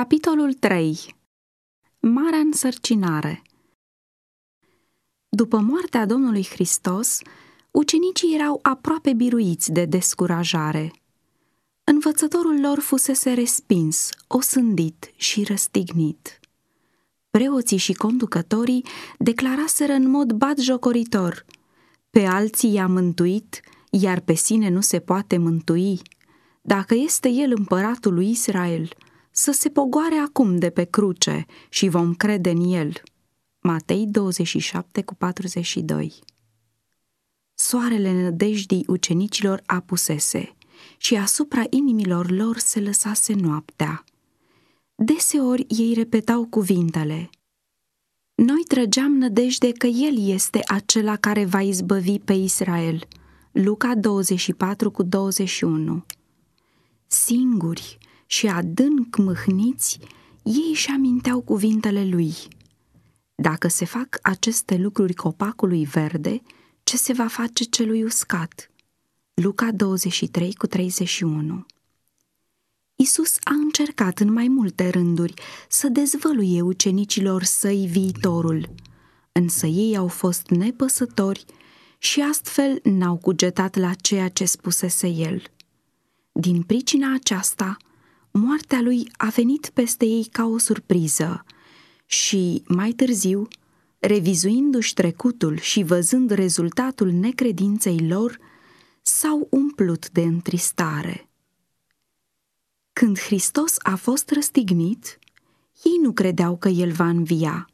Capitolul 3 Marea însărcinare După moartea Domnului Hristos, ucenicii erau aproape biruiți de descurajare. Învățătorul lor fusese respins, osândit și răstignit. Preoții și conducătorii declaraseră în mod batjocoritor, pe alții i-a mântuit, iar pe sine nu se poate mântui. Dacă este el împăratul lui Israel – să se pogoare acum de pe cruce și vom crede în el. Matei 27 cu 42 Soarele nădejdii ucenicilor apusese și asupra inimilor lor se lăsase noaptea. Deseori ei repetau cuvintele. Noi trăgeam nădejde că El este acela care va izbăvi pe Israel. Luca 24 cu 21 Singuri, și adânc mâhniți, ei își aminteau cuvintele lui. Dacă se fac aceste lucruri copacului verde, ce se va face celui uscat? Luca 23 cu 31 Isus a încercat în mai multe rânduri să dezvăluie ucenicilor săi viitorul, însă ei au fost nepăsători și astfel n-au cugetat la ceea ce spusese el. Din pricina aceasta, moartea lui a venit peste ei ca o surpriză și, mai târziu, revizuindu-și trecutul și văzând rezultatul necredinței lor, s-au umplut de întristare. Când Hristos a fost răstignit, ei nu credeau că El va învia.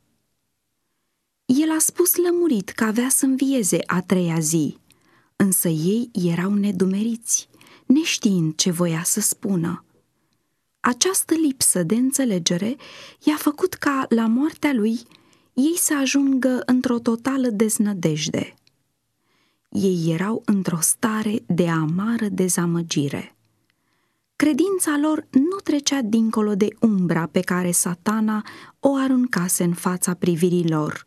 El a spus lămurit că avea să învieze a treia zi, însă ei erau nedumeriți, neștiind ce voia să spună. Această lipsă de înțelegere i-a făcut ca, la moartea lui, ei să ajungă într-o totală deznădejde. Ei erau într-o stare de amară dezamăgire. Credința lor nu trecea dincolo de umbra pe care satana o aruncase în fața privirii lor.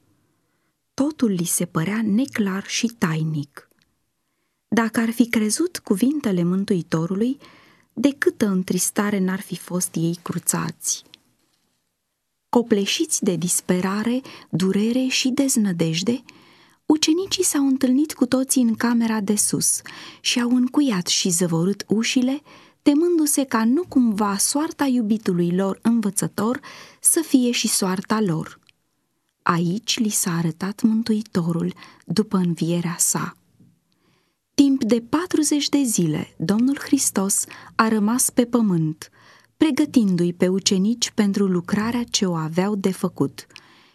Totul li se părea neclar și tainic. Dacă ar fi crezut cuvintele Mântuitorului, de câtă întristare n-ar fi fost ei cruțați. Copleșiți de disperare, durere și deznădejde, ucenicii s-au întâlnit cu toții în camera de sus și au încuiat și zăvorât ușile, temându-se ca nu cumva soarta iubitului lor învățător să fie și soarta lor. Aici li s-a arătat Mântuitorul după învierea sa. Timp de 40 de zile, Domnul Hristos a rămas pe pământ, pregătindu-i pe ucenici pentru lucrarea ce o aveau de făcut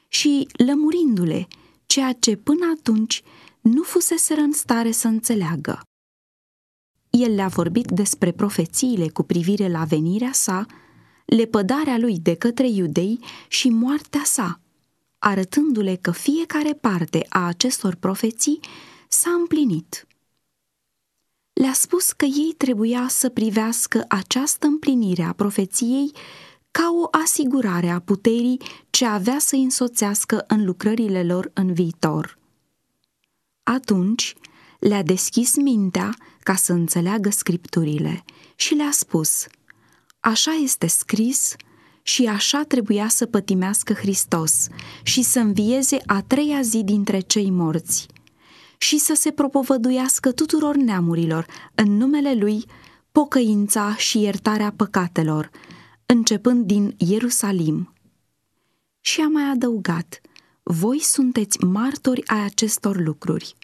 și lămurindu-le ceea ce până atunci nu fusese în stare să înțeleagă. El le-a vorbit despre profețiile cu privire la venirea sa, lepădarea lui de către iudei și moartea sa, arătându-le că fiecare parte a acestor profeții s-a împlinit le-a spus că ei trebuia să privească această împlinire a profeției ca o asigurare a puterii ce avea să însoțească în lucrările lor în viitor. Atunci le-a deschis mintea ca să înțeleagă scripturile și le-a spus, așa este scris și așa trebuia să pătimească Hristos și să învieze a treia zi dintre cei morți – și să se propovăduiască tuturor neamurilor, în numele Lui, pocăința și iertarea păcatelor, începând din Ierusalim. Și a mai adăugat, voi sunteți martori ai acestor lucruri.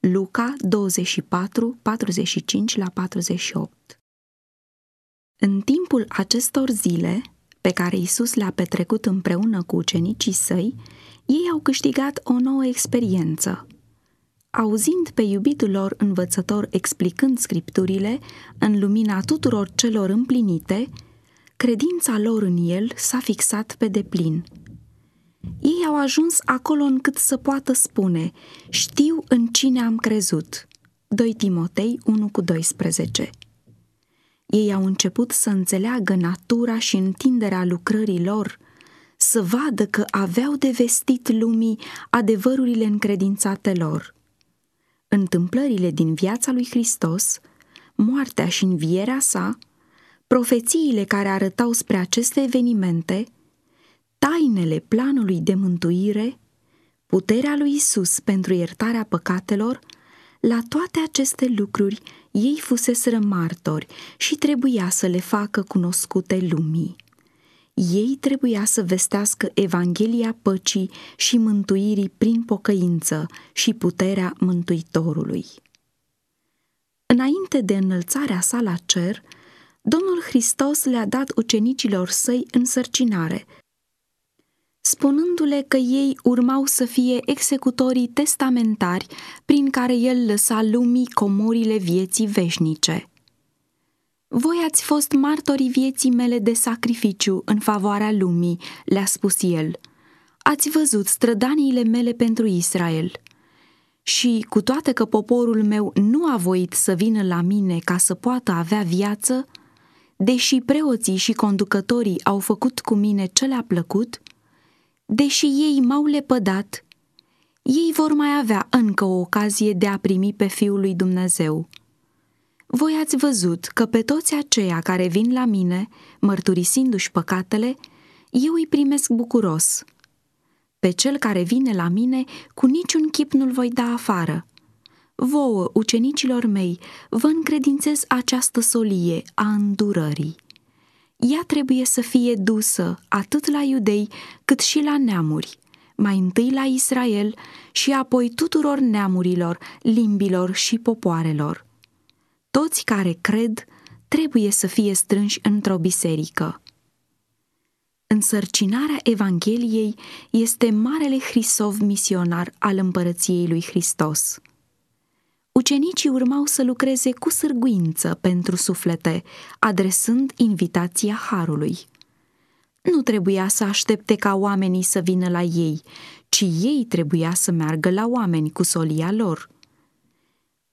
Luca 24, 45 la 48 În timpul acestor zile, pe care Isus le-a petrecut împreună cu ucenicii săi, ei au câștigat o nouă experiență – Auzind pe iubitul lor învățător explicând scripturile în lumina tuturor celor împlinite, credința lor în el s-a fixat pe deplin. Ei au ajuns acolo încât să poată spune, știu în cine am crezut. 2 Timotei 1 cu 12 Ei au început să înțeleagă natura și întinderea lucrării lor, să vadă că aveau de vestit lumii adevărurile încredințate lor – întâmplările din viața lui Hristos, moartea și învierea sa, Profețiile care arătau spre aceste evenimente, tainele planului de mântuire, puterea lui Isus pentru iertarea păcatelor, la toate aceste lucruri ei fuseseră martori și trebuia să le facă cunoscute lumii. Ei trebuia să vestească Evanghelia păcii și mântuirii prin pocăință și puterea Mântuitorului. Înainte de înălțarea sa la cer, Domnul Hristos le-a dat ucenicilor săi însărcinare, spunându-le că ei urmau să fie executorii testamentari prin care el lăsa lumii comorile vieții veșnice. Voi ați fost martorii vieții mele de sacrificiu în favoarea lumii, le-a spus el. Ați văzut strădaniile mele pentru Israel. Și, cu toate că poporul meu nu a voit să vină la mine ca să poată avea viață, deși preoții și conducătorii au făcut cu mine ce le-a plăcut, deși ei m-au lepădat, ei vor mai avea încă o ocazie de a primi pe Fiul lui Dumnezeu. Voi ați văzut că pe toți aceia care vin la mine, mărturisindu-și păcatele, eu îi primesc bucuros. Pe cel care vine la mine, cu niciun chip nu-l voi da afară. Vouă, ucenicilor mei, vă încredințez această solie a îndurării. Ea trebuie să fie dusă atât la iudei cât și la neamuri, mai întâi la Israel și apoi tuturor neamurilor, limbilor și popoarelor. Toți care cred trebuie să fie strânși într-o biserică. Însărcinarea Evangheliei este marele Hrisov misionar al împărăției lui Hristos. Ucenicii urmau să lucreze cu sârguință pentru suflete, adresând invitația Harului. Nu trebuia să aștepte ca oamenii să vină la ei, ci ei trebuia să meargă la oameni cu solia lor.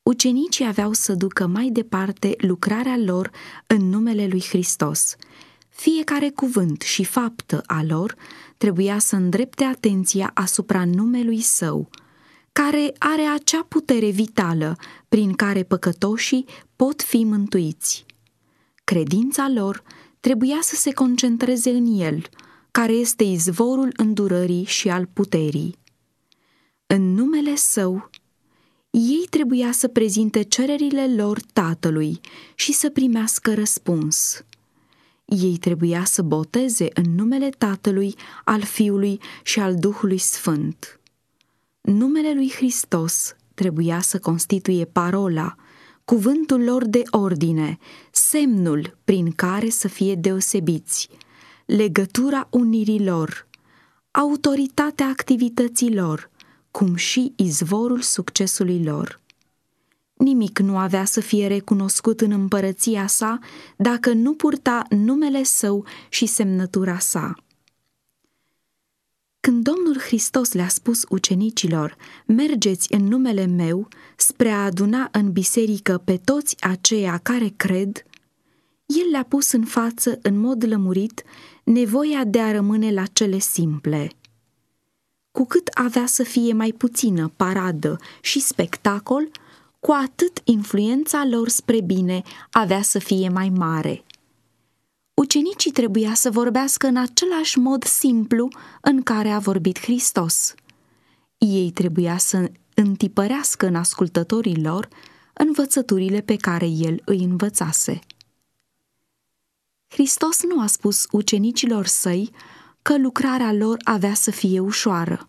Ucenicii aveau să ducă mai departe lucrarea lor în numele lui Hristos. Fiecare cuvânt și faptă a lor trebuia să îndrepte atenția asupra numelui său – care are acea putere vitală prin care păcătoșii pot fi mântuiți. Credința lor trebuia să se concentreze în el, care este izvorul îndurării și al puterii. În numele său, ei trebuia să prezinte cererile lor tatălui și să primească răspuns. Ei trebuia să boteze în numele Tatălui, al Fiului și al Duhului Sfânt. Numele lui Hristos trebuia să constituie parola, cuvântul lor de ordine, semnul prin care să fie deosebiți, legătura unirii lor, autoritatea activității lor, cum și izvorul succesului lor. Nimic nu avea să fie recunoscut în împărăția sa dacă nu purta numele său și semnătura sa. Când Domnul Hristos le-a spus ucenicilor, mergeți în numele meu spre a aduna în biserică pe toți aceia care cred, el le-a pus în față, în mod lămurit, nevoia de a rămâne la cele simple. Cu cât avea să fie mai puțină paradă și spectacol, cu atât influența lor spre bine avea să fie mai mare – ucenicii trebuia să vorbească în același mod simplu în care a vorbit Hristos. Ei trebuia să întipărească în ascultătorii lor învățăturile pe care el îi învățase. Hristos nu a spus ucenicilor săi că lucrarea lor avea să fie ușoară.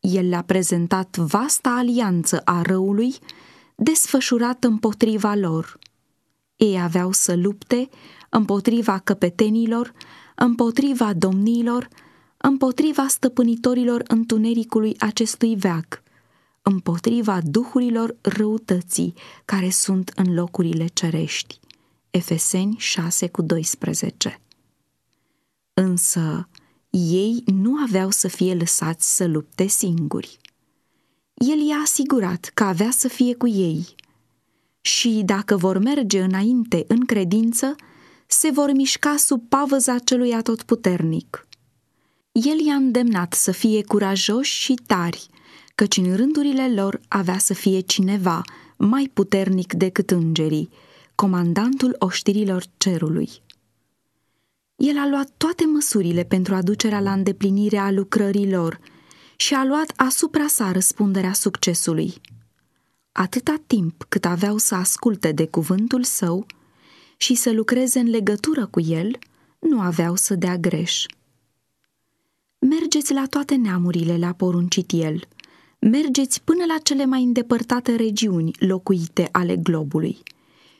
El le-a prezentat vasta alianță a răului desfășurată împotriva lor. Ei aveau să lupte împotriva căpetenilor, împotriva domniilor, împotriva stăpânitorilor întunericului acestui veac, împotriva duhurilor răutății care sunt în locurile cerești. Efeseni 6 cu 12 Însă, ei nu aveau să fie lăsați să lupte singuri. El i-a asigurat că avea să fie cu ei și, dacă vor merge înainte în credință, se vor mișca sub pavăza celui atotputernic. El i-a îndemnat să fie curajoși și tari, căci în rândurile lor avea să fie cineva mai puternic decât îngerii, comandantul oștirilor cerului. El a luat toate măsurile pentru aducerea la îndeplinire a lucrărilor și a luat asupra sa răspunderea succesului. Atâta timp cât aveau să asculte de cuvântul său și să lucreze în legătură cu el, nu aveau să dea greș. Mergeți la toate neamurile, le-a poruncit el. Mergeți până la cele mai îndepărtate regiuni locuite ale globului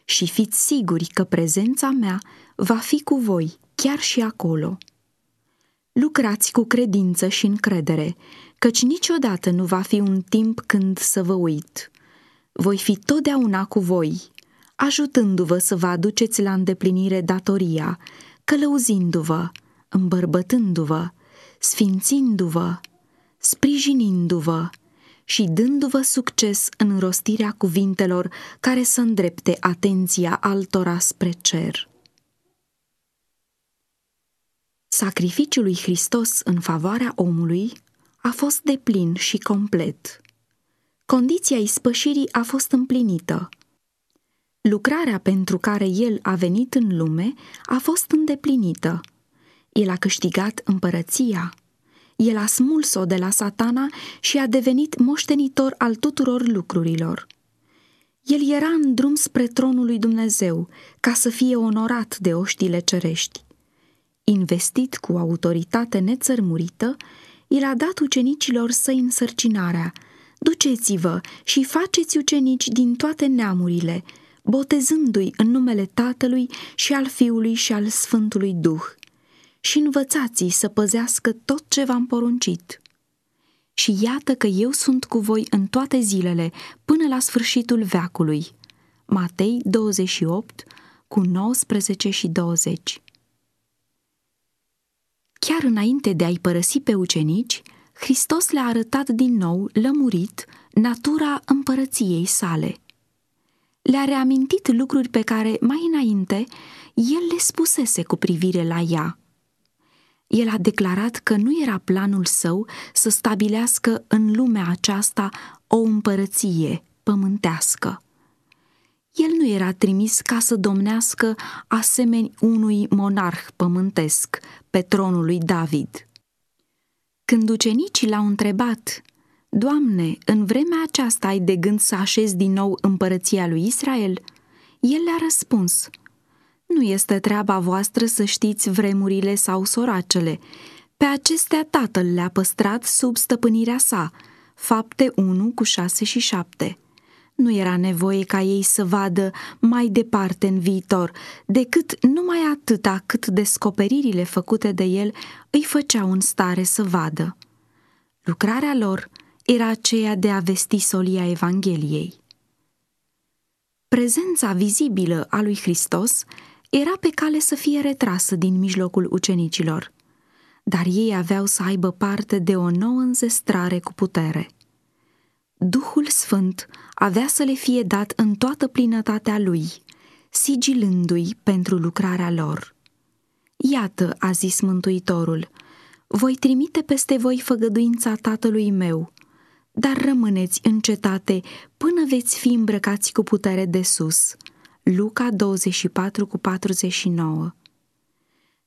și fiți siguri că prezența mea va fi cu voi chiar și acolo. Lucrați cu credință și încredere, căci niciodată nu va fi un timp când să vă uit. Voi fi totdeauna cu voi, ajutându-vă să vă aduceți la îndeplinire datoria, călăuzindu-vă, îmbărbătându-vă, sfințindu-vă, sprijinindu-vă și dându-vă succes în rostirea cuvintelor care să îndrepte atenția altora spre cer. Sacrificiul lui Hristos în favoarea omului a fost deplin și complet. Condiția ispășirii a fost împlinită. Lucrarea pentru care el a venit în lume a fost îndeplinită. El a câștigat împărăția. El a smuls-o de la satana și a devenit moștenitor al tuturor lucrurilor. El era în drum spre tronul lui Dumnezeu ca să fie onorat de oștile cerești. Investit cu autoritate nețărmurită, el a dat ucenicilor săi însărcinarea, Duceți-vă și faceți ucenici din toate neamurile, botezându-i în numele Tatălui și al Fiului și al Sfântului Duh, și învățați-i să păzească tot ce v-am poruncit. Și iată că eu sunt cu voi în toate zilele, până la sfârșitul veacului. Matei 28, cu 19 și 20 Chiar înainte de a-i părăsi pe ucenici, Hristos le-a arătat din nou, lămurit, natura împărăției sale. Le-a reamintit lucruri pe care, mai înainte, el le spusese cu privire la ea. El a declarat că nu era planul său să stabilească în lumea aceasta o împărăție pământească. El nu era trimis ca să domnească asemeni unui monarh pământesc pe tronul lui David. Când ucenicii l-au întrebat, Doamne, în vremea aceasta ai de gând să așezi din nou împărăția lui Israel? El le-a răspuns, Nu este treaba voastră să știți vremurile sau soracele. Pe acestea tatăl le-a păstrat sub stăpânirea sa. Fapte 1 cu 6 și 7 nu era nevoie ca ei să vadă mai departe în viitor, decât numai atâta cât descoperirile făcute de el îi făceau în stare să vadă. Lucrarea lor era aceea de a vesti solia Evangheliei. Prezența vizibilă a lui Hristos era pe cale să fie retrasă din mijlocul ucenicilor, dar ei aveau să aibă parte de o nouă înzestrare cu putere – Duhul Sfânt avea să le fie dat în toată plinătatea lui, sigilându-i pentru lucrarea lor. Iată, a zis Mântuitorul, voi trimite peste voi făgăduința tatălui meu, dar rămâneți în cetate până veți fi îmbrăcați cu putere de sus. Luca 24 cu 49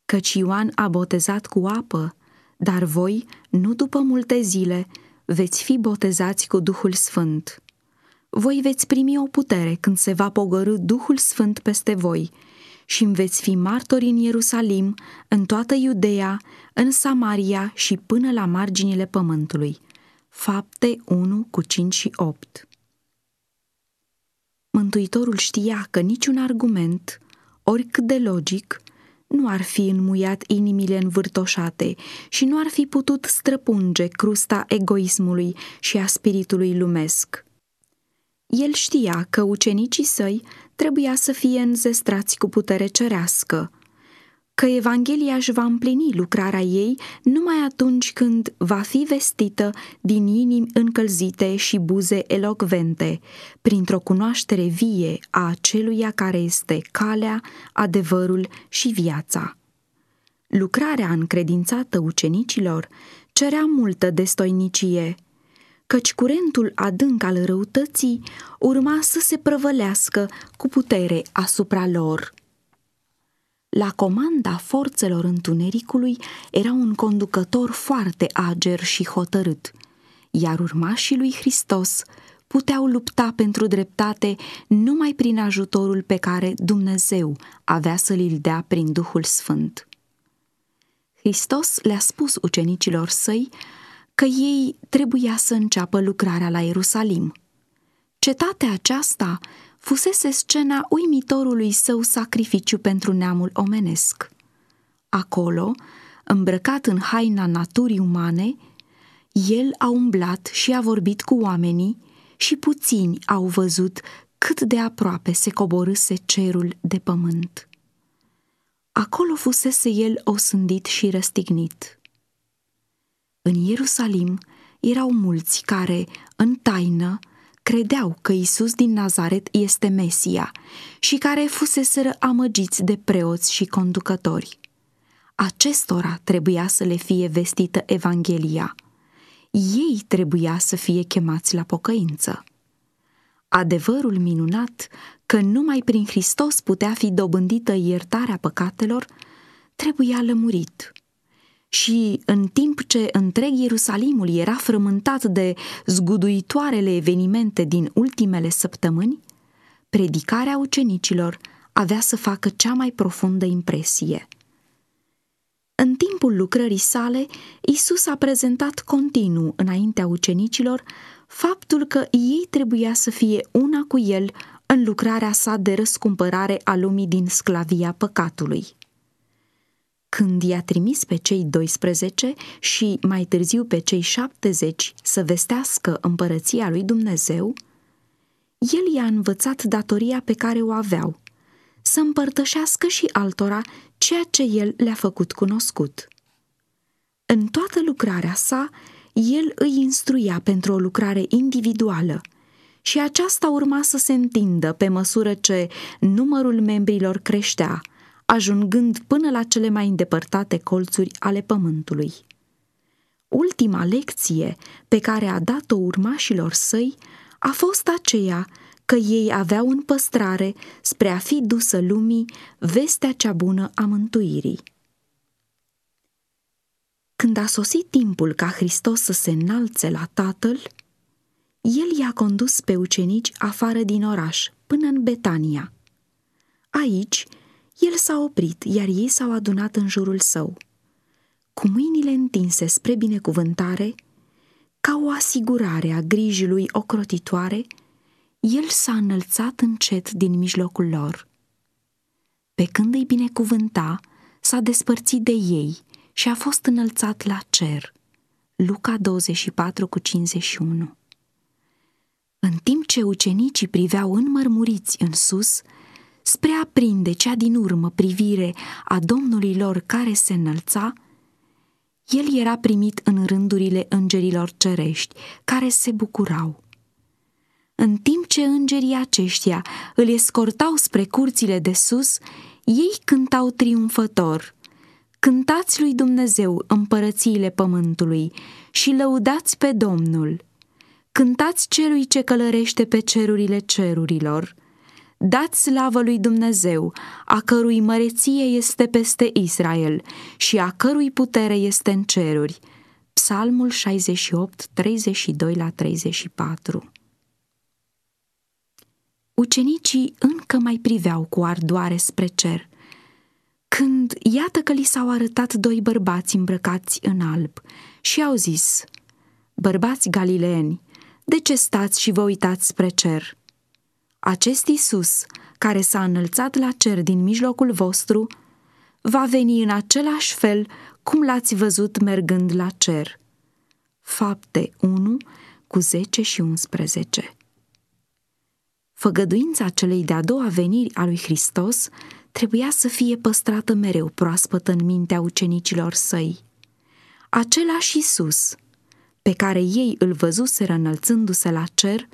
Căci Ioan a botezat cu apă, dar voi, nu după multe zile, veți fi botezați cu Duhul Sfânt. Voi veți primi o putere când se va pogorâ Duhul Sfânt peste voi și îmi veți fi martori în Ierusalim, în toată Iudeea, în Samaria și până la marginile pământului. Fapte 1 cu 5 și 8 Mântuitorul știa că niciun argument, oricât de logic, nu ar fi înmuiat inimile învârtoșate și nu ar fi putut străpunge crusta egoismului și a spiritului lumesc. El știa că ucenicii săi trebuia să fie înzestrați cu putere cerească, că Evanghelia își va împlini lucrarea ei numai atunci când va fi vestită din inimi încălzite și buze elocvente, printr-o cunoaștere vie a aceluia care este calea, adevărul și viața. Lucrarea încredințată ucenicilor cerea multă destoinicie. căci curentul adânc al răutății urma să se prăvălească cu putere asupra lor. La comanda forțelor întunericului era un conducător foarte ager și hotărât, iar urmașii lui Hristos puteau lupta pentru dreptate numai prin ajutorul pe care Dumnezeu avea să-l dea prin Duhul Sfânt. Hristos le-a spus ucenicilor săi că ei trebuia să înceapă lucrarea la Ierusalim. Cetatea aceasta fusese scena uimitorului său sacrificiu pentru neamul omenesc. Acolo, îmbrăcat în haina naturii umane, el a umblat și a vorbit cu oamenii și puțini au văzut cât de aproape se coborâse cerul de pământ. Acolo fusese el osândit și răstignit. În Ierusalim erau mulți care, în taină, credeau că Isus din Nazaret este Mesia și care fuseseră amăgiți de preoți și conducători. Acestora trebuia să le fie vestită Evanghelia. Ei trebuia să fie chemați la pocăință. Adevărul minunat că numai prin Hristos putea fi dobândită iertarea păcatelor, trebuia lămurit. Și în timp ce întreg Ierusalimul era frământat de zguduitoarele evenimente din ultimele săptămâni, predicarea ucenicilor avea să facă cea mai profundă impresie. În timpul lucrării sale, Isus a prezentat continuu înaintea ucenicilor faptul că ei trebuia să fie una cu el în lucrarea sa de răscumpărare a lumii din sclavia păcatului. Când i-a trimis pe cei 12 și mai târziu pe cei 70 să vestească împărăția lui Dumnezeu, el i-a învățat datoria pe care o aveau, să împărtășească și altora ceea ce el le-a făcut cunoscut. În toată lucrarea sa, el îi instruia pentru o lucrare individuală și aceasta urma să se întindă pe măsură ce numărul membrilor creștea, ajungând până la cele mai îndepărtate colțuri ale pământului. Ultima lecție pe care a dat-o urmașilor săi a fost aceea că ei aveau în păstrare spre a fi dusă lumii vestea cea bună a mântuirii. Când a sosit timpul ca Hristos să se înalțe la Tatăl, el i-a condus pe ucenici afară din oraș, până în Betania. Aici, el s-a oprit, iar ei s-au adunat în jurul său. Cu mâinile întinse spre binecuvântare, ca o asigurare a grijii lui ocrotitoare, el s-a înălțat încet din mijlocul lor. Pe când îi binecuvânta, s-a despărțit de ei și a fost înălțat la cer. Luca 24 cu 51 În timp ce ucenicii priveau înmărmuriți în sus, spre a prinde cea din urmă privire a Domnului lor care se înălța, el era primit în rândurile îngerilor cerești, care se bucurau. În timp ce îngerii aceștia îl escortau spre curțile de sus, ei cântau triumfător. Cântați lui Dumnezeu împărățiile pământului și lăudați pe Domnul. Cântați celui ce călărește pe cerurile cerurilor. Dați slavă lui Dumnezeu, a cărui măreție este peste Israel și a cărui putere este în ceruri. Psalmul 68, 32 la 34 Ucenicii încă mai priveau cu ardoare spre cer, când iată că li s-au arătat doi bărbați îmbrăcați în alb și au zis, Bărbați galileeni, de ce stați și vă uitați spre cer? Acest Isus, care s-a înălțat la cer din mijlocul vostru, va veni în același fel cum l-ați văzut mergând la cer. Fapte 1 cu 10 și 11 Făgăduința celei de-a doua veniri a lui Hristos trebuia să fie păstrată mereu proaspătă în mintea ucenicilor săi. Același Isus, pe care ei îl văzuseră înălțându-se la cer,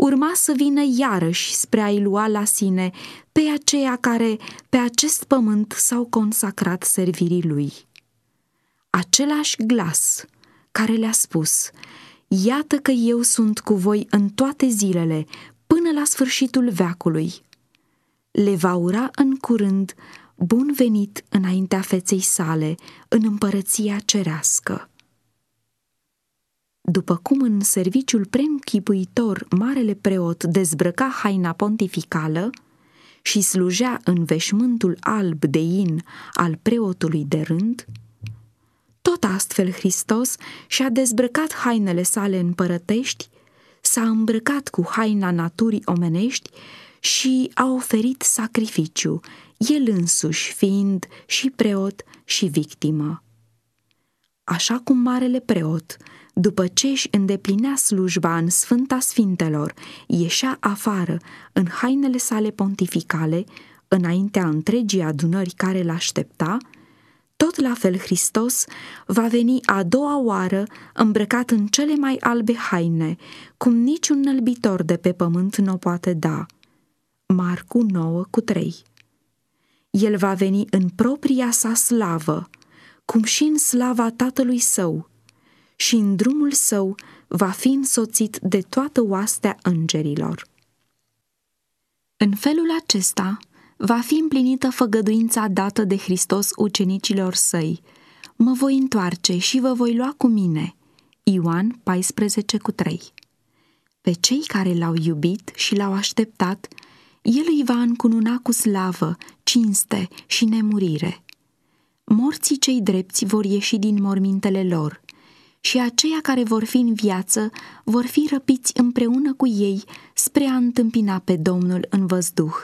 urma să vină iarăși spre a-i lua la sine pe aceia care pe acest pământ s-au consacrat servirii lui. Același glas care le-a spus, Iată că eu sunt cu voi în toate zilele, până la sfârșitul veacului. Le va ura în curând bun venit înaintea feței sale, în împărăția cerească. După cum în serviciul preînchipuitor marele preot dezbrăca haina pontificală și slujea în veșmântul alb de in al preotului de rând, tot astfel Hristos și-a dezbrăcat hainele sale împărătești, s-a îmbrăcat cu haina naturii omenești și a oferit sacrificiu, el însuși fiind și preot și victimă. Așa cum marele preot, după ce își îndeplinea slujba în Sfânta Sfintelor, ieșea afară în hainele sale pontificale, înaintea întregii adunări care l-aștepta, tot la fel Hristos va veni a doua oară îmbrăcat în cele mai albe haine, cum niciun nălbitor de pe pământ nu o poate da. Marcu 9 cu 3 El va veni în propria sa slavă, cum și în slava Tatălui Său, și în drumul său va fi însoțit de toată oastea îngerilor. În felul acesta va fi împlinită făgăduința dată de Hristos ucenicilor săi. Mă voi întoarce și vă voi lua cu mine. Ioan 14 cu 3 Pe cei care l-au iubit și l-au așteptat, el îi va încununa cu slavă, cinste și nemurire. Morții cei drepți vor ieși din mormintele lor și aceia care vor fi în viață vor fi răpiți împreună cu ei spre a întâmpina pe Domnul în văzduh.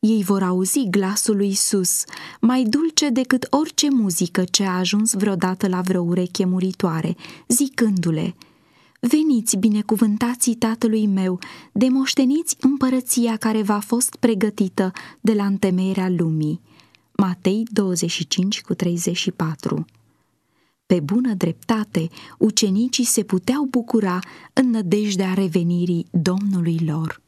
Ei vor auzi glasul lui Isus, mai dulce decât orice muzică ce a ajuns vreodată la vreo ureche muritoare, zicându-le, Veniți, binecuvântații tatălui meu, demoșteniți împărăția care v-a fost pregătită de la întemeierea lumii. Matei 25 cu 34 pe bună dreptate, ucenicii se puteau bucura în nădejdea revenirii Domnului lor.